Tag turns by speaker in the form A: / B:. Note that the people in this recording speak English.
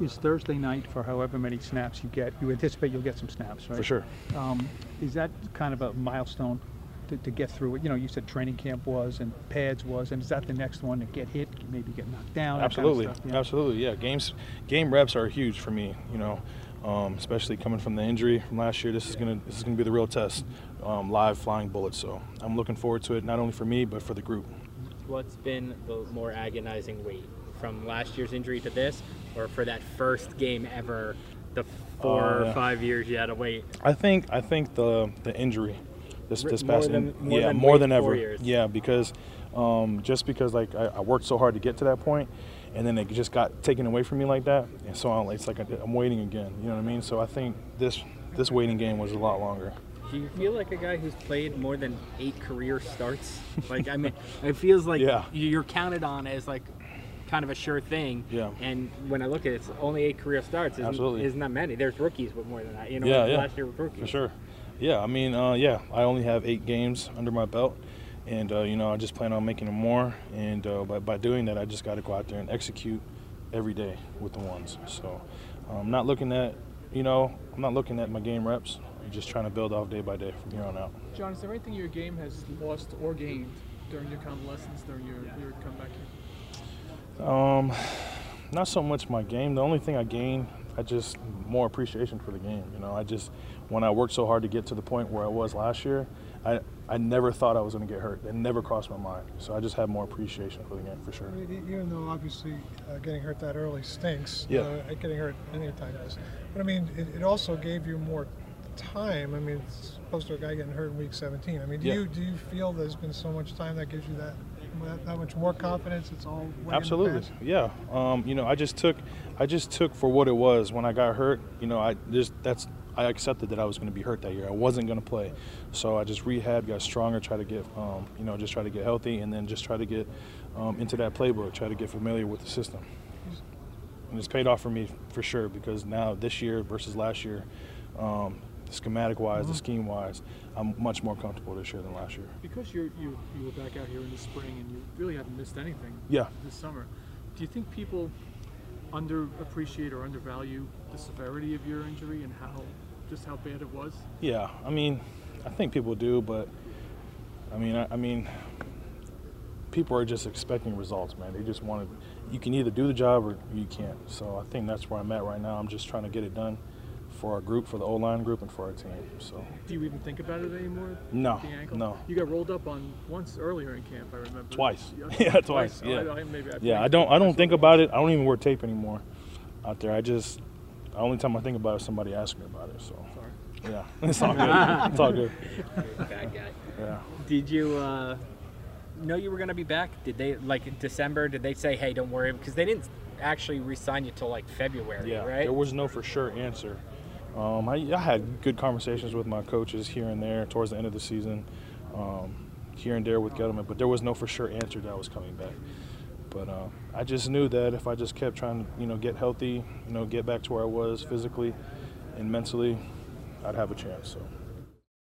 A: is Thursday night for however many snaps you get. You anticipate you'll get some snaps, right?
B: For sure.
A: Um, is that kind of a milestone to, to get through it? You know, you said training camp was and pads was, and is that the next one to get hit, maybe get knocked down? that kind of
B: Absolutely,
A: stuff? Yeah.
B: absolutely. Yeah, games, game reps are huge for me. You know, um, especially coming from the injury from last year. This is gonna this is gonna be the real test. Um, live flying bullets. So I'm looking forward to it, not only for me but for the group.
C: What's been the more agonizing wait from last year's injury to this, or for that first game ever, the four
B: Oh,
C: or five years you had to wait?
B: I think I think the the injury this this
C: more
B: past
C: than- more
B: yeah
C: than
B: more than ever
C: years.
B: yeah because um, just because like I, I worked so hard to get to that point and then it just got taken away from me like that and so I'm, it's like I, I'm waiting again you know what I mean so I think this this waiting game was a lot longer
C: Do you feel like a guy who's played more than eight career starts? Like, I mean, it feels like
B: Yeah.
C: you're counted on as like kind of a sure thing.
B: Yeah.
C: And when I look at it, it's only eight career starts. Isn't,
B: Absolutely.
C: Isn't that many? There's rookies with more than that. You know,
B: Yeah,
C: like
B: yeah.
C: last year with rookies.
B: For sure. Yeah, I mean, uh, yeah, I only have eight games under my belt, and uh, you know, I just plan on making them more. And uh, by, by doing that, I just got to go out there and execute every day with the ones. So I'm not looking at, you know, I'm not looking at my game reps. I'm just trying to build off day by day from here on out.
D: John, is there anything your game has lost or gained during your convalescence, during your, your comeback here?
B: Um, not so much my game. The only thing I gained, I just more appreciation for the game. You know, I just when I worked so hard to get to the point where I was last year, I I never thought I was going to get hurt. It never crossed my mind. So I just have more appreciation for the game for sure.
E: I mean, Even though obviously uh, getting hurt that early stinks,
B: Yeah.
E: uh, getting hurt any time does. But I mean, it, it also gave you more time. I mean, as opposed to a guy getting hurt in week 17. I mean, do
B: Yeah.
E: you do you feel there's been so much time that gives you that that, much more confidence? It's all way in the
B: Absolutely, yeah. Um, you know, I just took, I just took for what it was when I got hurt. You know, I just that's I accepted that I was going to be hurt that year. I wasn't going to play, so I just rehab, got stronger, try to get, um, you know, just try to get healthy, and then just try to get um, into that playbook, try to get familiar with the system. And it's paid off for me for sure because now this year versus last year, um, schematic wise, the mm-hmm. scheme wise, I'm much more comfortable this year than last year.
D: Because you're, you you were back out here in the spring and you really haven't missed anything
B: Yeah.
D: this summer, do you think people underappreciate or undervalue the severity of your injury and how just how bad it was?
B: Yeah, I mean, I think people do, but I mean, I, I mean, people are just expecting results, man. They just want to. You can either do the job or you can't. So I think that's where I'm at right now. I'm just trying to get it done for our group, for the O line group, and for our team. So
D: Do you even think about it anymore?
B: No,
D: The ankle?
B: no.
D: You got rolled up on once earlier in camp, I remember.
B: Twice.
D: Yeah,
B: Yeah, twice,
D: Oh,
B: yeah.
D: I, I, maybe I
B: yeah, I don't. I don't think about it. I don't even wear tape anymore out there. I just. The only time I think about it is somebody asks me about it. So
D: Sorry.
B: yeah, it's all good. it's all good.
C: Bad guy.
B: Yeah.
C: Did you uh, know you were going to be back? Did they like in December? Did they say, "Hey, don't worry," because they didn't actually re-sign you till like February,
B: Yeah,
C: right?
B: there was no for sure answer. Um, I, I had good conversations with my coaches here and there towards the end of the season, um, here and there with Gettleman, but there was no for sure answer that I was coming back. But uh, I just knew that if I just kept trying to, you know, get healthy, you know, get back to where I was physically and mentally, I'd have a chance. So.